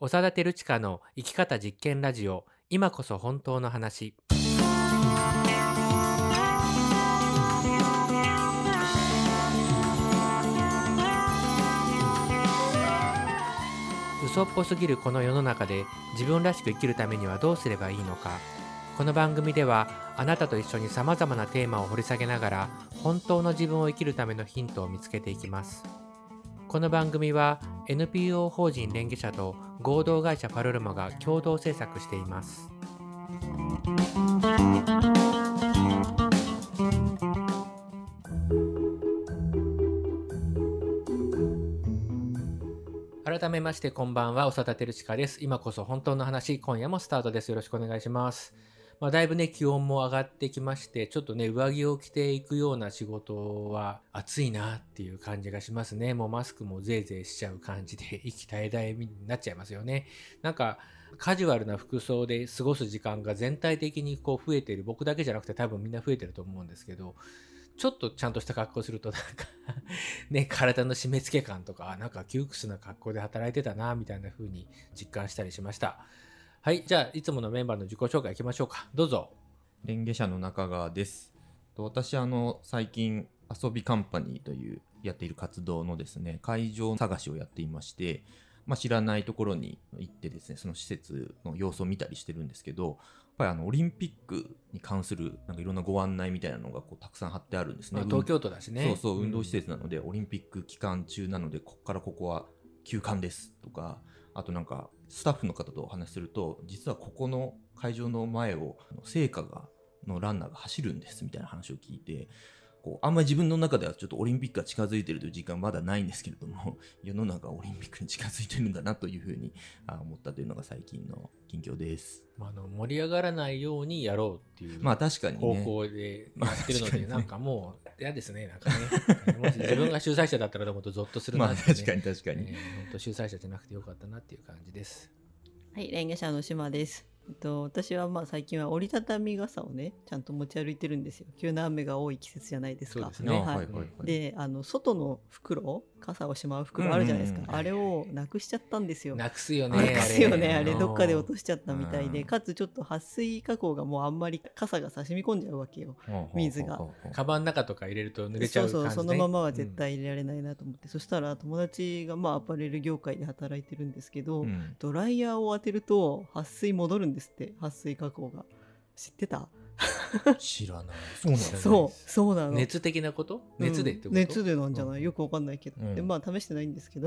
長田照親の生き方実験ラジオ。今こそ本当の話。嘘っぽすぎるこの世の中で自分らしく生きるためにはどうすればいいのか。この番組ではあなたと一緒にさまざまなテーマを掘り下げながら本当の自分を生きるためのヒントを見つけていきます。この番組は NPO 法人連携者と合同会社パルルマが共同制作しています。改めましてこんばんは長田照親です。今こそ本当の話今夜もスタートです。よろしくお願いします。まあ、だいぶね、気温も上がってきまして、ちょっとね、上着を着ていくような仕事は暑いなっていう感じがしますね。もうマスクもぜいぜいしちゃう感じで、息絶え絶えになっちゃいますよね。なんか、カジュアルな服装で過ごす時間が全体的にこう増えている。僕だけじゃなくて多分みんな増えてると思うんですけど、ちょっとちゃんとした格好するとなんか ね、体の締め付け感とか、なんか窮屈な格好で働いてたな、みたいな風に実感したりしました。はい、じゃあ、いつものメンバーの自己紹介いきましょうか。どうぞ。レンゲ社の中川です。私、あの、最近、遊びカンパニーというやっている活動のですね、会場探しをやっていまして、まあ、知らないところに行ってですね、その施設の様子を見たりしてるんですけど、やっぱりあのオリンピックに関するなんかいろんなご案内みたいなのがこうたくさん貼ってあるんですね。東京都だしね。そうそう、運動施設なので、うん、オリンピック期間中なので、ここからここは休館ですとか、あとなんかスタッフの方とお話しすると実はここの会場の前を聖火がのランナーが走るんですみたいな話を聞いてこうあんまり自分の中ではちょっとオリンピックが近づいているという時間まだないんですけれども 世の中オリンピックに近づいてるんだなというふうに思ったというのが最近の近況です。まあ、あの盛り上がらないようにやろうっていうまあ確かに、方向でやってるので、なんかもう嫌ですねなんかねもし自分が主催者だったらもっとゾッとするなって、ね、まあ確かに確かに、本当主催者じゃなくてよかったなっていう感じです。はい、レンゲ社の島です。えっと、私はまあ最近は折りたたみ傘をねちゃんと持ち歩いてるんですよ。急な雨が多い季節じゃないですか。そうですね、はいはいはい、であの外の袋傘をしまう袋あるじゃないですか、うんうん、あれをなくしちゃったんですよ。なくすよね。なくすよねあれ。どっかで落としちゃったみたいで、かつちょっと撥水加工がもうあんまり傘が差しみ込んじゃうわけよ。水が。カバンの中とか入れると濡れちゃうそうそうそのままは絶対入れられないなと思って、うん、そしたら友達がまあアパレル業界で働いてるんですけど、うん、ドライヤーを当てると撥水戻るんですって撥水加工が。知ってた？知らない。そうなん そう、そうなの。熱的なこと？熱でってこと、熱でなんじゃない？よくわかんないけど。で、まあ試してないんですけど。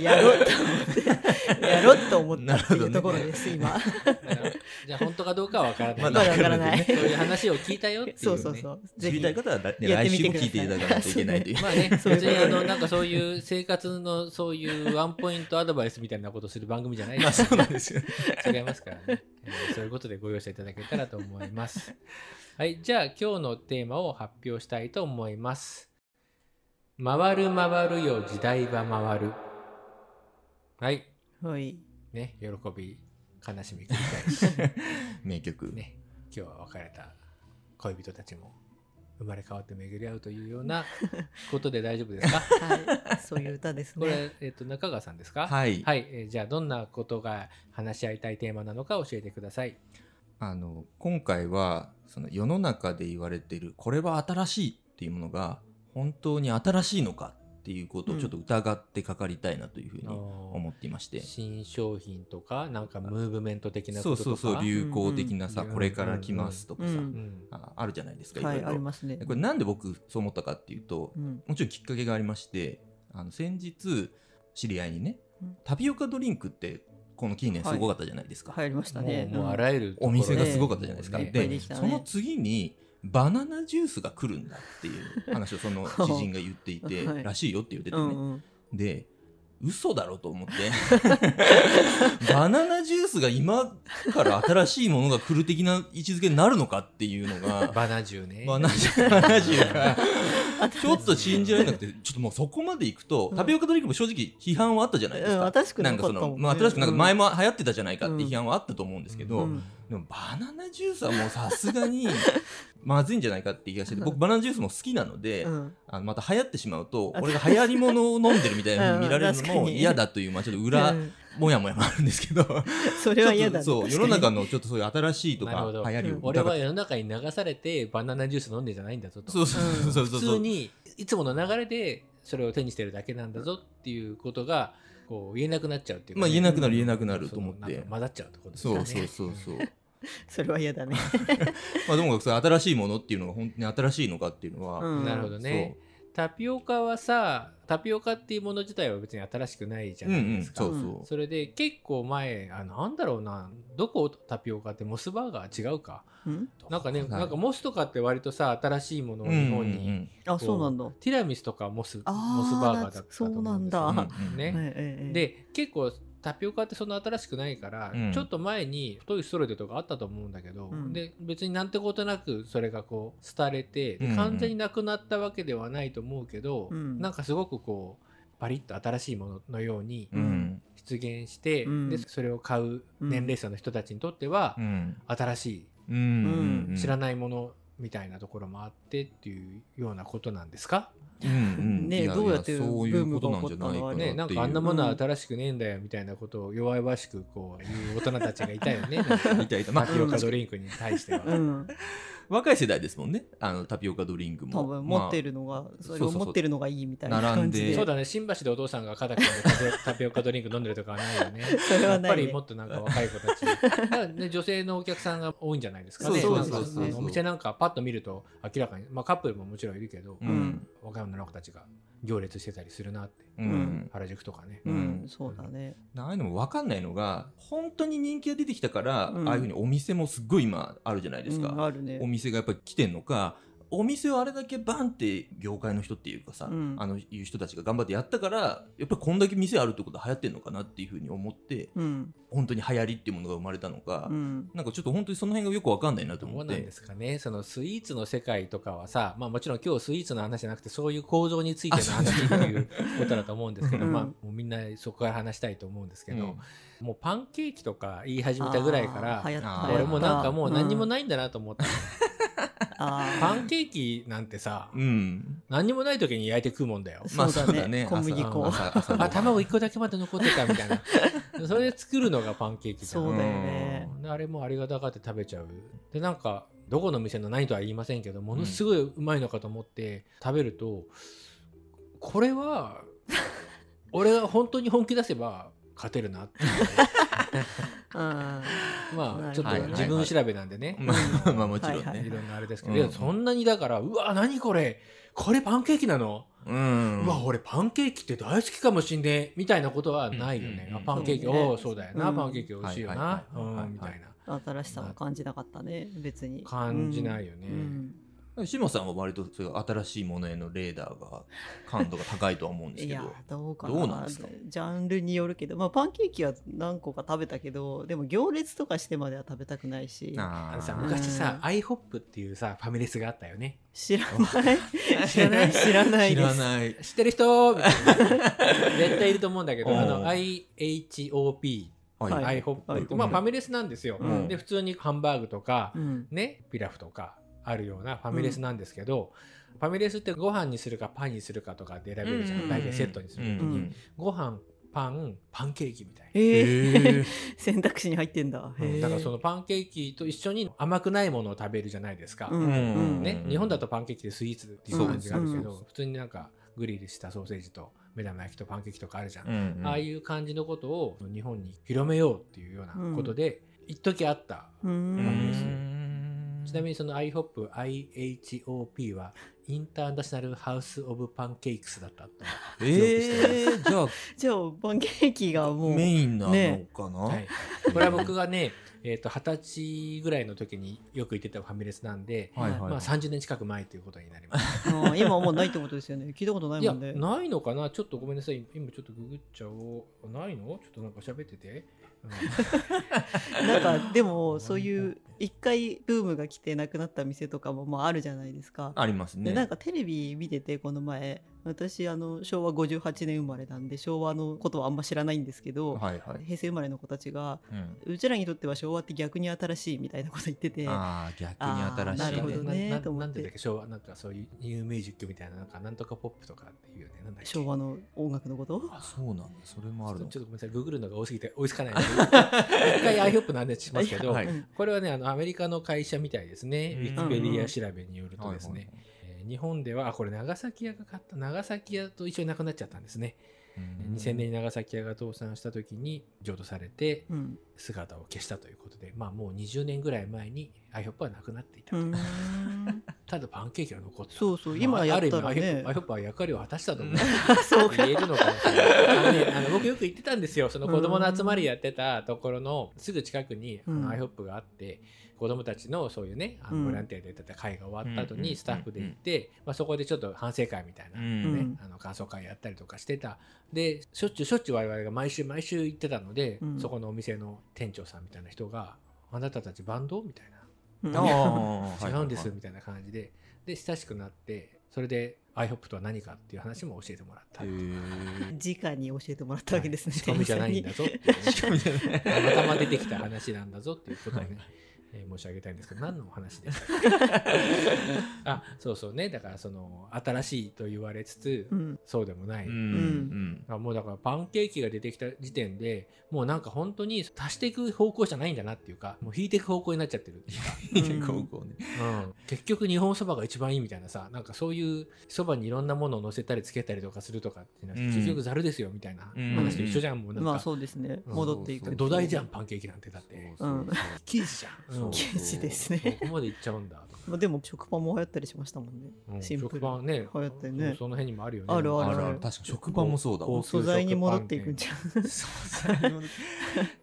やろうと思って、やろうと思ったっていうところです、今。じゃあ本当かどうかはわからない。まだわからない。そういう話を聞いたよっていう、そうそうそう。知りたい方は、ね、来週も聞いていただかないといけないという。まあね、別にあの、なんかそういう生活のそういうワンポイントアドバイスみたいなことをする番組じゃないです。そうなんですよ。違いますからね。そういうことでご容赦いただけたらと思います。はい、じゃあ今日のテーマを発表したいと思います。回る回るよ時代は回る。はい。はい。ね、喜び、悲しみ繰り返し。名曲。ね、今日は別れた恋人たちも生まれ変わって巡り合うというような ことで大丈夫ですか？はい、そういう歌ですね。これ、えっ、ー、と、中川さんですか？はい。はい、えー、じゃあ、どんなことが話し合いたいテーマなのか教えてください。あの、今回は、その世の中で言われている、これは新しいっていうものが、本当に新しいのかっていうことをちょっと疑ってかかりたいなというふうに思っていまして、うん、新商品とかなんかムーブメント的なこととか？そうそうそう流行的なさ、うん、これから来ますとかさ、うん、ああるじゃないですか、はい、ありますね。これなんで僕そう思ったかっていうと、もちろんきっかけがありましてあの先日知り合いにね、タピオカドリンクってこの近年すごかったじゃないですか、はい、りましたね。もうあらゆるお店がすごかったじゃないですか、ね、で、ね、その次にバナナジュースが来るんだっていう話をその 知人が言っていて、はい、らしいよって言っててね、うんうん、で嘘だろと思って。バナナジュースが今から新しいものが来る的な位置づけになるのかっていうのがバナジュね。バナジュバナジュが。ちょっと信じられなくてちょっともうそこまでいくと、タピオカドリンクも正直批判はあったじゃないですか、うん、新しくなんかその、まあ、新しくなんか前も流行ってたじゃないかって批判はあったと思うんですけど、うんでもバナナジュースはもうさすがに まずいんじゃないかって気がしてて僕バナナジュースも好きなので、うん。あのまた流行ってしまうと俺が流行りものを飲んでるみたいなふうに見られるのも嫌だという、まあ、ちょっと裏うんもやもやもあるんですけどそれは嫌だねそう世の中のちょっとそういう新しいとか流行りを俺は疑っ世の中に流されてバナナジュース飲んでんじゃないんだぞと。そうそうそうそう普通にいつもの流れでそれを手にしてるだけなんだぞっていうことがこう言えなくなっちゃうっていうかね、まあ言えなくなる言えなくなると思って。混ざっちゃうってことですよね。そうそうそうそう。それは嫌だね。まあともかく新しいものっていうのが本当に新しいのかっていうのは、うん。なるほどねタピオカはさタピオカっていうもの自体は別に新しくないじゃうんうないですか、んそうそう、それで結構前あなんだろうなどこタピオカってモスバーガー違うか？うん？なんかねはい。なんかモスとかって割とさ新しいものをうんうん日本に、あ、そうなんだ。ティラミスとかモスモスバーガーだったとそう思うんですよ。なんだ。うんうんね、で結構タピオカってそんな新しくないから、うん。ちょっと前に太いストレートとかあったと思うんだけど、うん。で別になんてことなくそれがこう廃れてでうん。完全になくなったわけではないと思うけど、うん。なんかすごくこうパリッと新しいもののようにうん。出現して、うん。でそれを買う年齢層の人たちにとってはうん。新しいうん。知らないものみたいなところもあってっていうようなことなんですか、ねどうやっていそういうことなんじゃないかなっていう。ね、なんかあんなものは新しくねえんだよみたいなことを弱々しくこう言う大人たちがいたよね。なんかいたいた。まあタピオカドリンクに対しては。うん、若い世代ですもんね。あのタピオカドリンクも。多分持ってる、るのが、それを持ってるのがいいみたいな感じで。並んで。そうだね。新橋でお父さんが肩組んでタピオタピオカドリンク飲んでるとかはないよね。それはないね。やっぱりもっとなんか若い子たち、女性のお客さんが多いんじゃないですかね。お店なんかパッと見ると明らかに、まあ、カップルももちろんいるけど、ううんん若い女の子たちが行列してたりするなって、うん原宿とかね。ううんん、そうだね。ああいうのも分かんないのが本当に人気が出てきたから、うんああいうふうにお店もすっごい今あるじゃないですか、うんあるねお。店がやっぱり来てんのかお店をあれだけバンって業界の人っていうかさ、うん。あのいう人たちが頑張ってやったからやっぱりこんだけ店あるってことは流行ってんのかなっていうふうに思ってうん、本当に流行りっていうものが生まれたのか、うん、なんかちょっと本当にその辺がよく分かんないなと思って。なんですかね。そのスイーツの世界とかはさ、まあ、もちろん今日スイーツの話じゃなくてそういう構造についての話っていうことだと思うんですけど、うん。まあ、もうみんなそこから話したいと思うんですけど、うん。もうパンケーキとか言い始めたぐらいから俺もなんかもう何にもい。ないんだなと思った。の、あーパンケーキなんてさうん。何にもない時に焼いて食うもんだよ。まあそうだね。小麦粉。あ卵1個だけまだ残ってたみたいな。それで作るのがパンケーキそうだよね。であれもありがたがって食べちゃう。でなんかどこの店の何とは言いませんけどものすごいうまいのかと思って食べると、これは 俺が本当に本気出せば勝てるなっていう うん。まあちょっと自分調べなんでね、まあまあもちろんね、はいろんなあれですけど、そんなにだからうわ何これ？これパンケーキなの、うん。うわ俺パンケーキって大好きかもしんねえ。みたいなことはないよね、パンケーキ、おおそうだよな、うん。パンケーキ美味しいよな、みたいな。新しさは感じなかったね、別に。感じないよね、うん志麻さんは割とそういう新しいものへのレーダーが感度が高いとは思うんですいやけどどうかな。どうなんですか？ジャンルによるけど、まあ、パンケーキは何個か食べたけどでも行列とかしてまでは食べたくないし。あさー昔さ、うん。アイホップっていうさファミレスがあったよね。知らない。知らない。知らない知です。らない。知ってる人？みたいな。絶対いると思うんだけどうん。あの IHOP はい。アイホップ。って、はい。まあファミレスなんですよ、うん。で普通にハンバーグとか、うん。ねピラフとかあるようなファミレスなんですけど、ファミレスってご飯にするかパンにするかとかで選べるじゃん、うん。大体セットにするときに、うん。ご飯パンパンケーキみたいな。えー。選択肢に入ってんだ、へー。だからそのパンケーキと一緒に甘くないものを食べるじゃないですか。うんうんね、日本だとパンケーキでスイーツっていう感じがあるけど、普通になんかグリルしたソーセージと目玉焼きとパンケーキとかあるじゃん。うんうん。ああいう感じのことを日本に広めようっていうようなことで、一時あった。うーうんんちなみにその IHOP、IHOP はインターナショナルハウス・オブ・パンケークスだったと。えー、じゃあじゃあパンケーキがもうメインなのねかな、はい、これは僕がね、えーと二十歳ぐらいの時によく行ってたファミレスなんで、はいはい、まあ、30年近く前ということになります。うん今はもうないってことですよね。聞いたことないいや、もんね。ないのかな？ちょっとごめんなさい。今ちょっとググっちゃおう。ないの？ちょっとなんか喋ってて。うん。なんかでもそういう一回ブームが来てなくなった店とかもまああるじゃないですか。ありますねでなんかテレビ見ててこの前私あの昭和58年生まれなんで昭和のことはあんま知らないんですけど、はいはい。平成生まれの子たちがうん。うちらにとっては昭和って逆に新しいみたいなこと言っててああ、逆に新しい、なるほどねと思って。なんていうんだっけ昭和なんかそういうニューミュージックみたいななんかなんとかポップとかっていうよねなんだ昭和の音楽のこと？あ、そうなんだ。それもあるの？ちょっとごめんなさいググるのが多すぎて追いつかないので。一回 iHop の話しますけど、はいうんこれはねあのアメリカの会社みたいですね、うん。ウィキペディア調べによるとですね、日本ではあこれ長崎屋が買った長崎屋と一緒になくなっちゃったんですね、うん。2000年に長崎屋が倒産した時に譲渡されてうん。姿を消したということでまあもう20年ぐらい前に iHop はなくなっていたと、うーん。ただパンケーキが残った。そうそうまあ今やったらね。ある意味 iHop は役割を果たしたと思う。そうか言えるのか。もしれない。あのね、あの僕よく言ってたんですよ。その子供の集まりやってたところのすぐ近くにあうん。の iHop があって、子供たちのそういうね、あうん。のボランティアでやってた会が終わった後うんうんにスタッフで行って、まあ、そこでちょっと反省会みたいな、うねん。あの感想会やったりとかしてた。で、しょっちゅうしょっちゅう我々が毎週毎週行ってたので、うん。そこのお店の店長さんみたいな人が、あなたたちバンド？みたいな。違うんですはいみたいな感じで、で、親しくなって、それで iHop とは何かっていう話も教えてもらった。直に教えてもらったわけですね、仕込みじゃないんだぞっていう。ね仕込みじゃないたまたま出てきた話なんだぞっていうことをね、えー申し上げたいんですけど何のお話でしたっけ？あそうそうね。だからその新しいと言われつつ、うん。そうでもない、うん。うん。あもうだからパンケーキが出てきた時点でもうなんか本当に足していく方向じゃないんだなっていうかもう引いていく方向になっちゃってるっていうか。うん高校ね。うん、結局日本そばが一番いいみたいなさなんかそういうそばにいろんなものを乗せたりつけたりとかするとかっていうのは、うん。結局ざるですよみたいなうん。話と一緒じゃん、もうなんか、まあそうですね。うん戻っていく土台じゃんパンケーキなんてだって。うん。生地じゃん、そう。うん生地ですそね。こまでいっちゃうんだ。とまあでも食パンも流行ったりしましたもんね。うん。シンプル食パンね。流行ったよね。その辺にもあるよね。あるある。あるある。確かに。食パンもそうだ素材に戻っていくんじゃん。そうそうい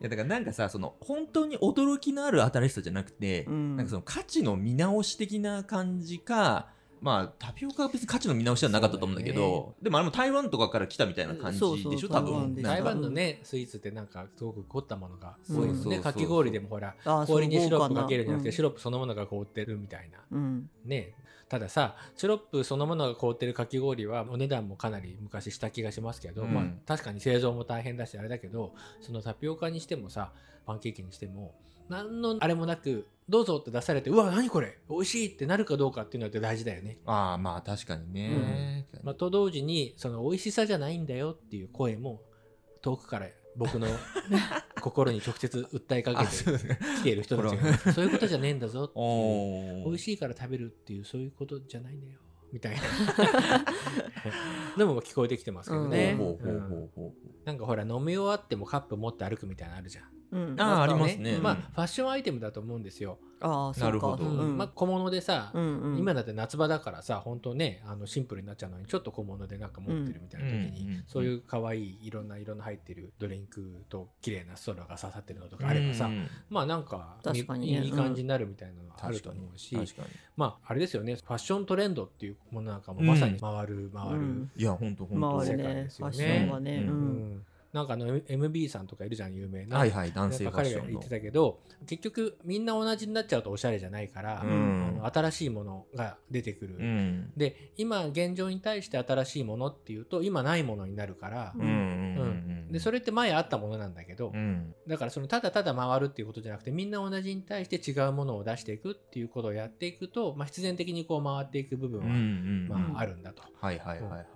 やだからなんかさその本当に驚きのある新しさじゃなくて、うんなんかその価値の見直し的な感じかまあタピオカは別に価値の見直しはなかったと思うんだけど、でもあれも台湾とかから来たみたいな感じでしょ多台湾で分台湾のねスイーツってなんかすごく凝ったものが多いのうんねかき氷でもほら氷にシロップかけるんじゃなくて、うん。シロップそのものが凍ってるみたいな。うん。ね。たださシロップそのものが凍ってるかき氷はお値段もかなり昔した気がしますけど、うん。まあ、確かに製造も大変だしあれだけどそのタピオカにしてもさパンケーキにしても何のあれもなくどうぞって出されてうわ何これ美味しいってなるかどうかっていうのって大事だよね。ああまあ確かにね、まあ、と同時にその美味しさじゃないんだよっていう声も遠くから僕の 心に直接訴えかけあてそうですね。来ている人たちがそういうことじゃねえんだぞっていうお美味しいから食べるっていうそういうことじゃないんだよみたいな。のも聞こえてきてますけどね、なんかほら飲み終わってもカップ持って歩くみたいなのあるじゃんうん。あーなんかありますね。まあファッションアイテムだと思うんですよ、ああそうか。なるほど。うん。うんまあ、小物でさ、うんうん。今だって夏場だからさ本当ねあのシンプルになっちゃうのにちょっと小物でなんか持ってるみたいな時に、うんうんそういう可愛いいろんな色の入ってるドリンクと綺麗なストローが刺さってるのとかあればさ、うんまあなんか確かにね。いい感じになるみたいなのはあると思うし、確かに。まああれですよねファッショントレンドっていうものなんかもまさに回る回る、うん。いや本当本当回る世界ね。ファッですよねションはね。うん。ううんんなんかあの MB さんとかいるじゃん有名な、はいはい男性ファッションの。か彼が言ってたけど結局みんな同じになっちゃうとおしゃれじゃないから、うん。あの新しいものが出てくる、うん。で今現状に対して新しいものっていうと今ないものになるから、うんうんうんでそれって前あったものなんだけど、うん。だからそのただただ回るっていうことじゃなくてみんな同じに対して違うものを出していくっていうことをやっていくと、まあ、必然的にこう回っていく部分うんは、うん。まあ、あるんだと。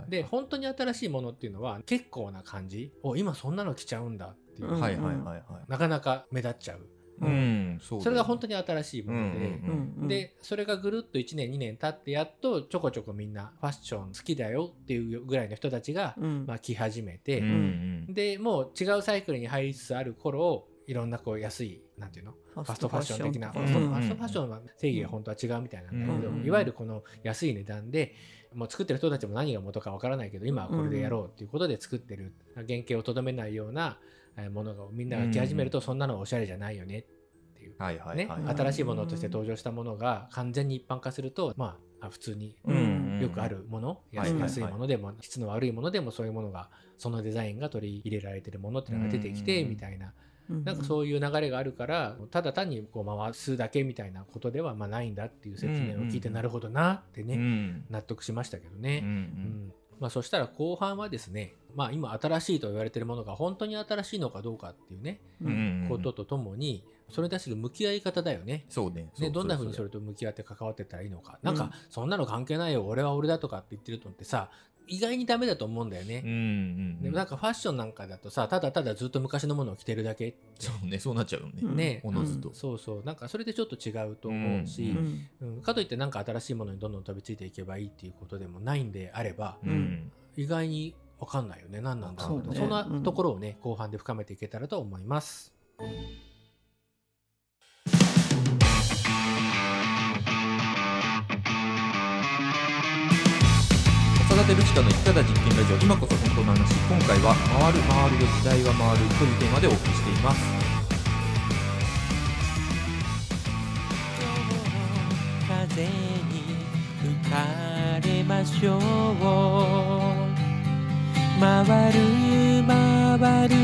で本当に新しいものっていうのは結構な感じお今そんなの来ちゃうんだっていう、うん。はいはいはいはい。なかなか目立っちゃう、うん。そうそれが本当当に新しいもので、うんうんでそれがぐるっと1年2年経ってやっとちょこちょこみんなファッション好きだよっていうぐらいの人たちが、うん。まあ、来始めて、うんでもう違うサイクルに入りつつある頃いろんなこう安いなんていうの？フファストファッション的な。フファストファッションは定義が本当は違うみたいなんだけど、うん。いわゆるこの安い値段でもう作ってる人たちも何が元かわからないけど今はこれでやろうっていうことで作ってる、原型をとどめないようなえーものがみんなが来始めるとそんなのはおしゃれじゃないよねっていう、新しいものとして登場したものが完全に一般化するとまああ普通にうんよくあるもの、安いものでも質の悪いものでもそういうものがそのデザインが取り入れられてるものっていうのが出てきてうんみたいな。うんなんかそういう流れがあるからただ単にこう回すだけみたいなことではまあないんだっていう説明を聞いてうんなるほどなってうねん。納得しましたけどね。うんん。まあ、そしたら後半はですね、まあ、今新しいと言われているものが本当に新しいのかどうかっていうね、こととともにそれに対する向き合い方だよね。そうね。ね、どんなふうにそれれと向き合って関わってったらいいのか。なんかうん、そんなの関係ないよ、俺は俺だとかって言ってるのってさ、意外にダメだと思うんだよね。うんうんでもなんかファッションなんかだとさ、ただただずっと昔のものを着てるだけ。ってそうねそうなっちゃうよね、うん。ね、おのずと、そうそう、なんかそれでちょっと違うと思うし、ううん。うん。かといってなんか新しいものにどんどん飛びついていけばいいっていうことでもないんであれば、うん。うん意外にわかんないよね。何なんだろうと。そうね。そんなところをね、後半で深めていけたらと思います。てルチカの生き方実験ラジオ今こそ本当の話。今回は「回る回るよ。時代は回る」というテーマでお送りしています。風に吹かれましょう。回る回る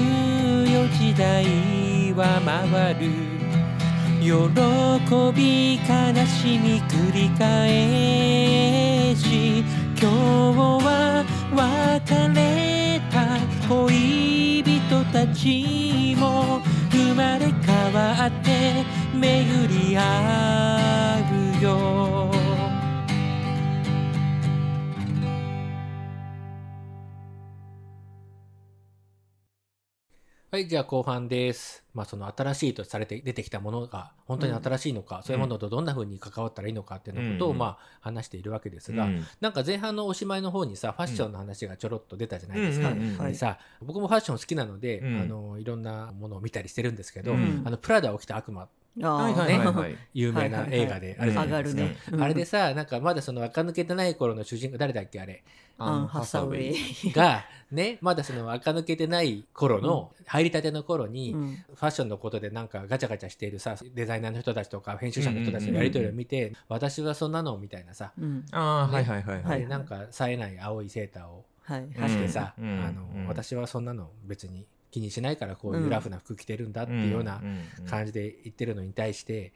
よ。時代は回る。喜び悲しみ繰り返し。は別れた恋人たちも生まれ変わって巡り合うよ。じゃあ後半です。まあその新しいとされて出てきたものが本当に新しいのか、そういうものとどんな風に関わったらいいのかっていうようなことをうん。まあ話しているわけですが、うん。なんか前半のおしまいの方にさ、ファッションの話がちょろっと出たじゃないですか。でさ、僕もファッション好きなので、うん。あのいろんなものを見たりしてるんですけど、うん。あのプラダを着た悪魔あーはいはいはい。はい有名な映画であるじゃ上ないですか。がるね。あれでさ、なんかまだその垢抜けてない頃の主人公、誰だっけあれ。アン・ハサウェイ。が、ね、まだその垢抜けてない頃の、入りたての頃に、うん。ファッションのことでなんかガチャガチャしているさ、デザイナーの人たちとか編集者の人たちのやりとりを見て、私はそんなのみたいなさ、うん。ああ、はいはいはいははいなんか冴えない青いセーターをはい。うん。してさ、うん。あのうん。私はそんなの別に気にしないからこういうラフな服着てるんだっていうような感じで言ってるのに対して、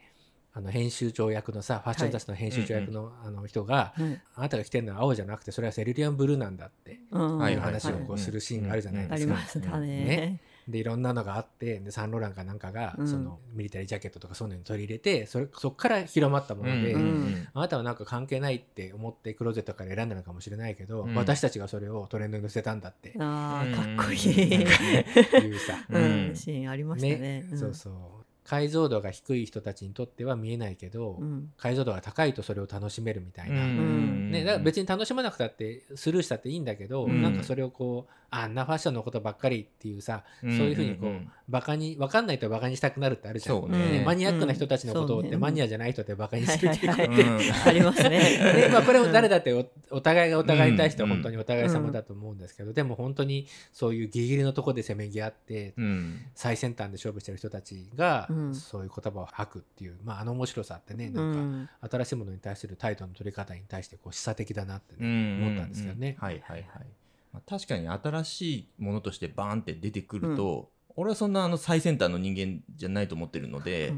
あの編集長役のさファッション雑誌の編集長役のあの人が、うんあなたが着てるのは青じゃなくてそれはセルリアンブルーなんだってうんいう話をこうするシーンがあるじゃないありですか。ましたねね。でいろんなのがあってでサンローランかなんかが、うん。そのミリタリージャケットとかそういうのに取り入れてそれそこから広まったもので、うん。あなたはなんか関係ないって思ってクローゼットから選んだのかもしれないけど、うん。私たちがそれをトレンドに載せたんだって。ああ、うん。かっこいうんい。いうさ、ううん。ん、シーンありましたね。ん。そうそう解像度が低い人たちにとっては見えないけど、うん。解像度が高いとそれを楽しめるみたいな、ん。ね、だから別に楽しまなくたってスルーしたっていいんだけど、うん。なんかそれをこうあんなファッションのことばっかりっていうさ、そういうふうにこう、うんバカに分かんないとバカにしたくなるってあるじゃん、ね。マニアックな人たちのことをって、ね。マニアじゃない人ってバカにするって ありますね。ね まあ、これも誰だっておお互いがお互いに対してはうん本当にお互い様だと思うんですけど、でも本当にそういうギリギリのところでせめぎ合って、うん。最先端で勝負してる人たちが、うんそういう言葉を吐くっていう、まあ、あの面白さってねうなんかん新しいものに対する態度の取り方に対してこう示唆的だなって、ねうん。思ったんですけどね。はいはいはい。まあ確かに新しいものとしてバーンって出てくると、俺はそんなあの最先端の人間じゃないと思ってるので、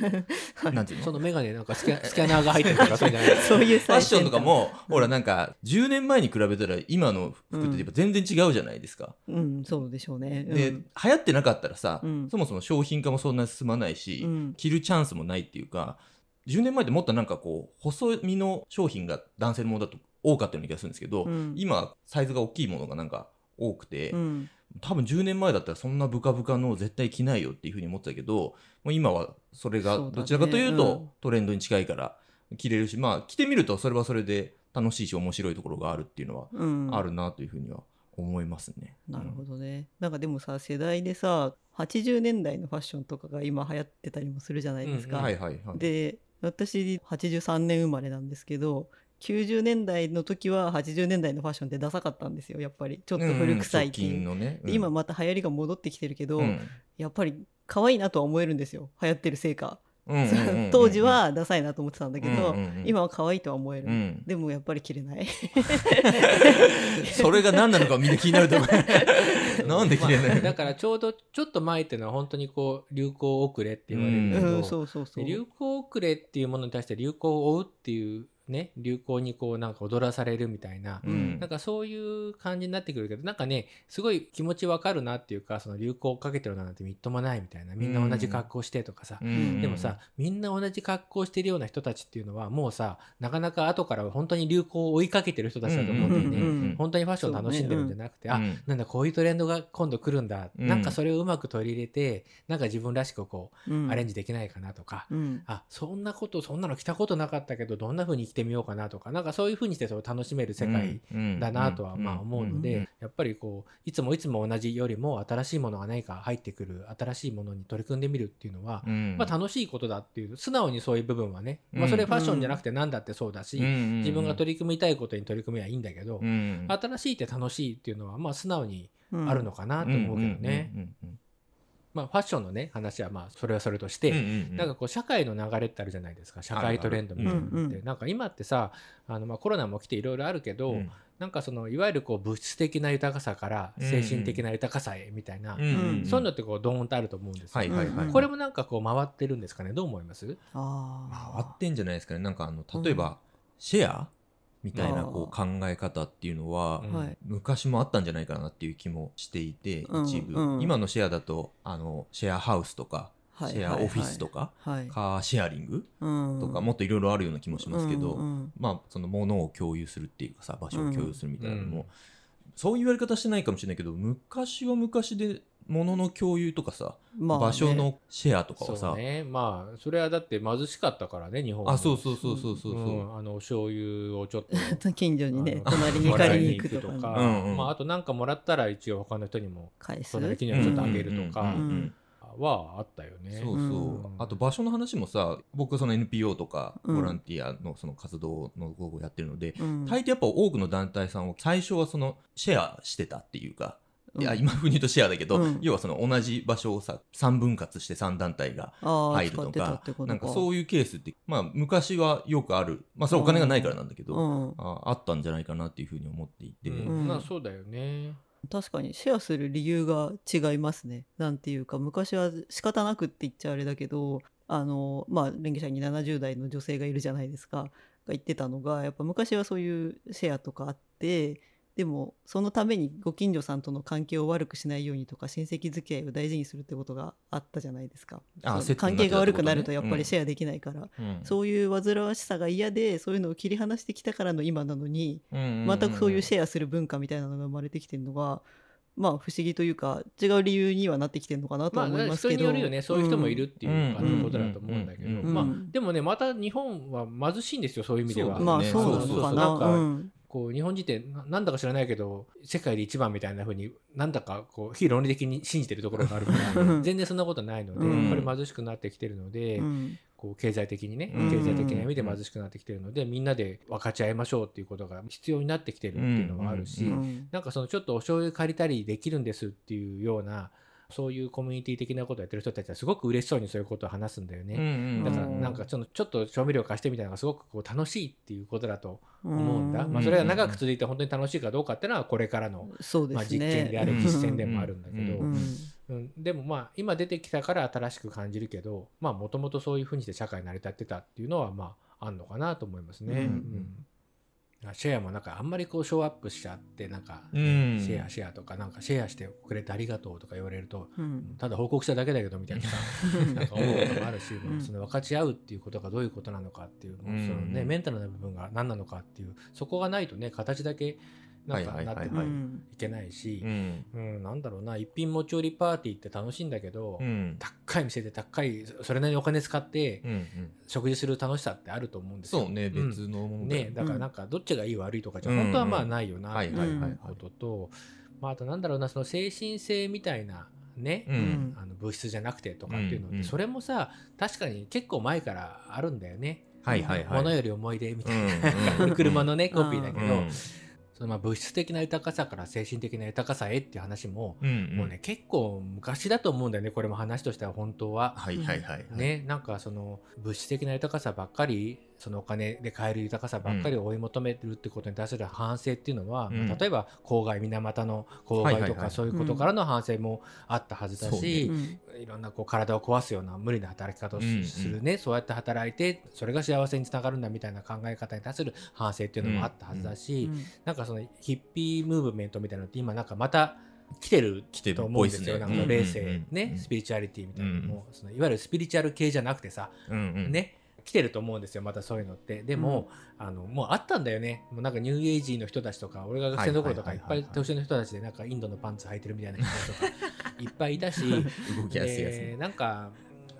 なんていうの？そのメガネなんかスキャスキャナーが入ってるとかそうじゃないそういうファッションとかも、うんほらなんか10年前に比べたら今の服ってやっぱ全然違うじゃないですか。うん、そうでしょうね。で、流行ってなかったらさ、うん。そもそも商品化もそんな進まないし、うん。着るチャンスもないっていうか10年前ってもっとなんかこう細身の商品が男性のものだと多かったような気がするんですけど、うん。今サイズが大きいものがなんか多くて、うん多分10年前だったらそんなブカブカの絶対着ないよっていうふうに思ってたけどもう今はそれがどちらかといううんとトレンドに近いから着れるし、まあ着てみるとそれはそれで楽しいし面白いところがあるっていうのはうんあるなというふうには思いますね。なるほどね。なんかでもさ世代でさ80年代のファッションとかが今流行ってたりもするじゃないですか。うんはいはいはい。で私83年生まれなんですけど90年代の時は80年代のファッションってダサかったんですよやっぱり。ちょっと古臭いっていう。うんね。で今また流行りが戻ってきてるけど、うん。やっぱり可愛いなとは思えるんですよ流行ってるせいか。うんうんうんうん。当時はダサいなと思ってたんだけど、うんうんうん今は可愛いとは思える、うん。でもやっぱり着れない。それが何なのかみんな気になると思う。なんで着れないだからちょうどちょっと前っていうのは本当にこう流行遅れって言われるけど、うんそうそうそう。で流行遅れっていうものに対して流行を追うっていうね流行にこうなんか踊らされるみたいな、うん。なんかそういう感じになってくるけどなんかねすごい気持ちわかるなっていうかその流行をかけてるなんてみっともないみたいな。みんな同じ格好してとかさ、うん。でもさ、みんな同じ格好してるような人たちっていうのはもうさなかなか後から本当に流行を追いかけてる人たちだと思うんだよね。うんうんうん本当にファッションを楽しんでるんじゃなくて、あうんなんだこういうトレンドが今度来るんだ、うんなんかそれをうまく取り入れてなんか自分らしくこう、うん。アレンジできないかなとか、うん。あそんなことそんなの着たことなかったけどどんな風に着てみようかなとかなんかそういう風にしてそれを楽しめる世界だなとはまあ思うので、うんやっぱりこういつもいつも同じよりも新しいものが何か入ってくる新しいものに取り組んでみるっていうのは、うん。まあ、楽しいことだっていう素直にそういう部分はね、まあ、うんそれファッションじゃなくて何だってそうだし、自自分が取り組みたいことに取り組みはいいんだけど、うん。新しいって楽しいっていうのはまあ素直にうんあるのかなと思うけどね、まあ、ファッションのね話はまあそれはそれとして、うんうんうん。なんかこう社会の流れってあるじゃないですか。社会トレンドみたいなのって、うんうん。なんか今ってさあのまあコロナも来ていろいろあるけど、うん。なんかそのいわゆるこう物質的な豊かさから精神的な豊かさへみたいな、うんうんそういうのってこうドーンとあると思うんですよ、はいはいはいうんこれもなんかこう回ってるんですかね？どう思います？あ回ってんじゃないですかね。なんかあの例えばシェア？みたいなうんこう考え方っていうのは昔もあったんじゃないかなっていう気もしていてうん一部。うん。今のシェアだとあのシェアハウスとかはいシェアオフィスとかはいカーシェアリングうん。とかもっといろいろあるような気もしますけど、まあそのものを共有するっていうかさ場所を共有するみたいなのも、うん。そういう言われ方してないかもしれないけど昔は昔でものの共有とかさ、まあね。場所のシェアとかはさ、そうね。まあそれはだって貧しかったからね日本はあそうそうそうそうそうそう、うん。あのお醤油をちょっと 近所にねあの隣に借りに行くとかうんうんまあ、あとなんかもらったら一応他の人にも返す。隣にはちょっとあげるとかうんうんうんはあったよね。そうそう、うん。あと場所の話もさ僕その NPO とかうん。ボランティアのその活動の午後やってるので、うん。大抵やっぱ多くの団体さんを最初はそのシェアしてたっていうか、いやうん。今風に言うとシェアだけど、うん。要はその同じ場所をさ3分割して3団体が入るとかてことなんかそういうケースって、まあ、昔はよくある、まあ、それはお金がないからなんだけど、うん。ああったんじゃないかなっていうふうに思っていて、うん。うんまあそうだよね。確かにシェアする理由が違いますね。なんていうか昔は仕方なくって言っちゃあれだけどあのまあ連携者に70代の女性がいるじゃないですか。が言ってたのがやっぱ昔はそういうシェアとかあってでもそのためにご近所さんとの関係を悪くしないようにとか親戚付き合いを大事にするってことがあったじゃないですか。関係が悪くなるとやっぱりシェアできないから、うん。そういう煩わしさが嫌でそういうのを切り離してきたからの今なのに全くそういうシェアする文化みたいなのが生まれてきてるのがまあ不思議というか違う理由にはなってきてるのかなと思いますけど、よね。そういう人もいるっていうかうん。ことだと思うんだけど、うん。まあうん。でもねまた日本は貧しいんですよそういう意味では。まあね。そうなのかなこう日本人ってななんだか知らないけど世界で一番みたいな風になんだかこう非論理的に信じてるところがあるからうん。全然そんなことないので、うん。やっぱり貧しくなってきてるので、うん。こう経済的にね、うん。経済的な意味で貧しくなってきてるので、みんなで分かち合いましょうっていうことが必要になってきてるっていうのもあるし、うん。うん。なんかそのちょっとお醤油借りたりできるんですっていうようなそういうコミュニティ的なことをやってる人たちはすごく嬉しそうにそういうことを話すんだよね。だからなんかちょっと調味料貸してみたいなのがすごくこう楽しいっていうことだと思うんだ。うんまあそれが長く続いて本当に楽しいかどうかっていうのはこれからの、まあ、実験でありうん実践でもあるんだけど、ううんうん、でもまあ今出てきたから新しく感じるけどまあもともとそういうふうにして社会成り立ってたっていうのはまああんのかなと思いますね。うん。うんシェアもなんかあんまりこうショーアップしちゃってなんか、うん。シェアシェアとかなんかシェアしてくれてありがとうとか言われるとうん。ただ報告しただけだけどみたいなさ なんか思うこともあるし、んその分かち合うっていうことがどういうことなのかっていう、うんそのね、メンタルな部分が何なのかっていうそこがないとね形だけなんかなっていうん。けないし、うん。うん、なんだろうな。一品持ち寄りパーティーって楽しいんだけど、うん。高い店で高いそれなりにお金使ってうんうん。食事する楽しさってあると思うんですよ。そうねん。別のものねだからなんかどっちがいい悪いとかじゃうん本当はまあないよなはいはいはい。はいことと、まあ、あとなんだろうなその精神性みたいなね、うん。あの物質じゃなくてとかっていうのって、うんうん。それもさ確かに結構前からあるんだよね。はいはいはい。物より思い出みたいな、うんうん 車のねコピーだけど、うんそのまあ物質的な豊かさから精神的な豊かさへっていう話も、うんもうね結構昔だと思うんだよねこれも話としては本当は。はいはいはいはいね、なんかその物質的な豊かさばっかりそのお金で買える豊かさばっかりを追い求めるってことに対する反省っていうのは、うん。まあ例えば郊外水俣の郊外とかそういうことからの反省もあったはずだし、うん。いろんなこう体を壊すような無理な働き方をす,、うんうんるねそうやって働いてそれが幸せにつながるんだみたいな考え方に対する反省っていうのもあったはずだし、うんなんかそのヒッピームーブメントみたいなのって今なんかまた来てる来てると思うんですよ。ね。なんか霊性うんうんうんうんねスピリチュアリティみたいなのも、そのいわゆるスピリチュアル系じゃなくてさ、うんうん。ね来てると思うんですよまたそういうのって。でも、あのもうあったんだよね。もうなんかニューエイジーの人たちとか俺が学生の頃とかはいっぱい年上の人たちでなんかインドのパンツ履いてるみたいな人とか。いっぱいいたし動きやすいやつでなんか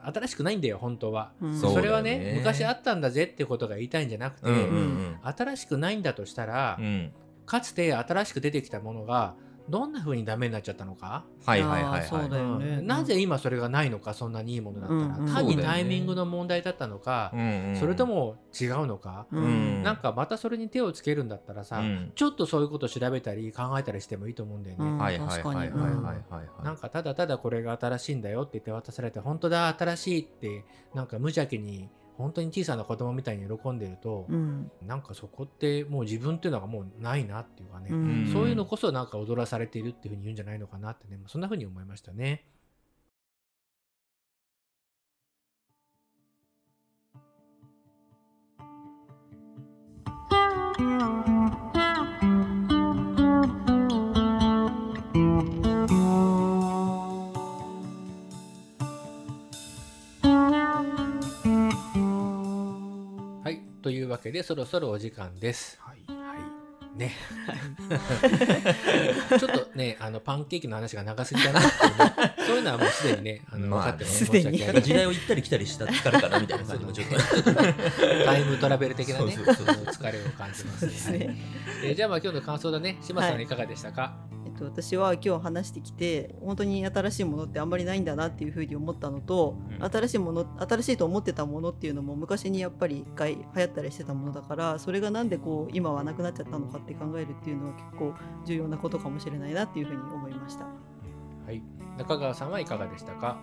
新しくないんだよ本当は、うん。それはねね。昔あったんだぜってことが言いたいんじゃなくて、うんうんうん。新しくないんだとしたら、うん。かつて新しく出てきたものがどんな風にダメになっちゃったのか、はいはいはいはい。だよね。うん。なぜ今それがないのか？そんなにいいものだったら、うんうん。単にタイミングの問題だったのか、うんうんそれとも違うのか、ううん。なんかまたそれに手をつけるんだったらさ、うん。ちょっとそういうこと調べたり考えたりしてもいいと思うんだよね。うん。はいはいはいはいはいなんかただただこれが新しいんだよって言って渡されて本当だ新しいってなんか無邪気に本当に小さな子供みたいに喜んでると、うん。なんかそこってもう自分っていうのがもうないなっていうかね、うん。そういうのこそなんか踊らされているっていうふうに言うんじゃないのかなってね。そんなふうに思いましたね。けでそろそろお時間です。はい。はい。ね、ちょっとねあのパンケーキの話が長すぎたなっていうね。そういうのはもうすでにねあの分まあかってます、すでに。時代を行ったり来たりした疲れかなみたいな感じもちょっと。タイムトラベル的なねそうそうそう疲れを感じますね。はいえーじゃあまあ今日の感想だね。島さはい。んいかがでしたか、えっと、私は今日話してきて本当に新しいものってあんまりないんだなっていうふうに思ったのと、うん。新しいもの新しいと思ってたものっていうのも昔にやっぱり一回流行ったりしてたものだからそれがなんでこう今はなくなっちゃったのかって考えるっていうのは結構重要なことかもしれないなっていうふうに思いました。はい、中川さんはいかがでしたか？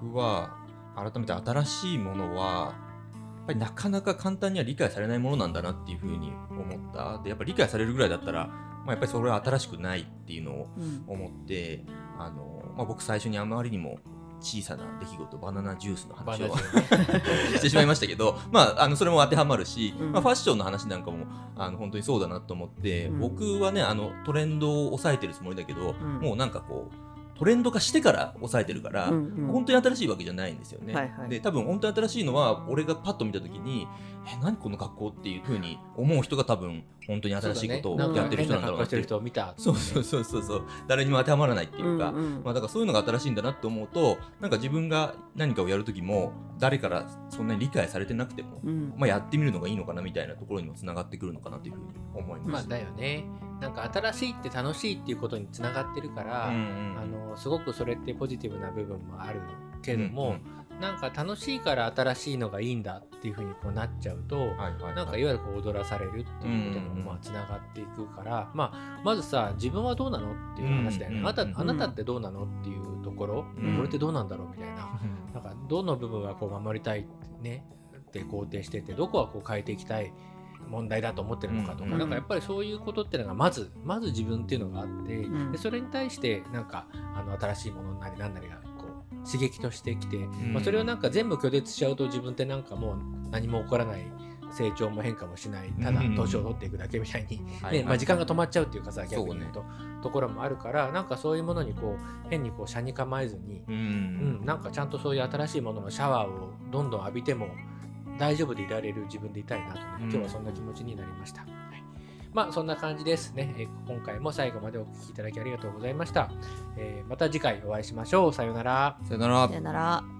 僕は改めて新しいものはやっぱりなかなか簡単には理解されないものなんだなっていうふうに思った。でやっぱり理解されるぐらいだったら、まあ、やっぱりそれは新しくないっていうのをうん。思ってあの、まあ、僕最初にあまりにも小さな出来事バナナジュースの話を してしまいましたけど、まあ、あのそれも当てはまるし、うん。まあ、ファッションの話なんかもあの本当にそうだなと思って、うん。僕はねあのトレンドを抑えてるつもりだけど、ん。もうなんかこうトレンド化してから抑えてるから、うんうん。本当に新しいわけじゃないんですよね。はいはい。で多分本当に新しいのは俺がパッと見た時にえ何この格好っていうふうに思う人が多分本当に新しいことをやってる人なんだろうなってそう。そうそうそうそう。誰にも当てはまらないっていうか、うんうん。まあ、だからそういうのが新しいんだなって思うとなんか自分が何かをやる時も誰からそんなに理解されてなくても、うん。まあ、やってみるのがいいのかなみたいなところにもつながってくるのかなというふうに思いまあました。だよね。なんか新しいって楽しいっていうことにつながってるから、うんうんあのすごくそれってポジティブな部分もあるけども、うんなんか楽しいから新しいのがいいんだっていうふうにこうなっちゃうと、はいはいはい。なんかいわゆるこう踊らされるっていうことにうんうんうん。もまあつながっていくから、まあ、まずさ自分はどうなのっていう話だよね、うんうんあなたうんあなたってどうなのっていうところ、うん。俺ってどうなんだろうみたいな。なんかどの部分はこう守りたいってねって肯定しててどこはこう変えていきたい問題だと思ってるのかとか、うんなんかやっぱりそういうことっていうのがまずまず自分っていうのがあって、ん。でそれに対してなんかあの新しいものなりなんなりがこう刺激としてきて、ん。まあ、それをなんか全部拒絶しちゃうと自分ってなんかもう何も起こらない成長も変化もしないただうん。年を取っていくだけみたいに、ねまあ、時間が止まっちゃうっていうかさ逆に言うとところもあるからなんかそういうものにこう変にこう車に構えずに、うん。うん、なんかちゃんとそういう新しいもののシャワーをどんどん浴びても大丈夫でいられる自分でいたいなと今日はそんな気持ちになりました。はいまあそんな感じですね、えー今回も最後までお聞きいただきありがとうございました。えーまた次回お会いしましょう。さようなら。さよならさよなら。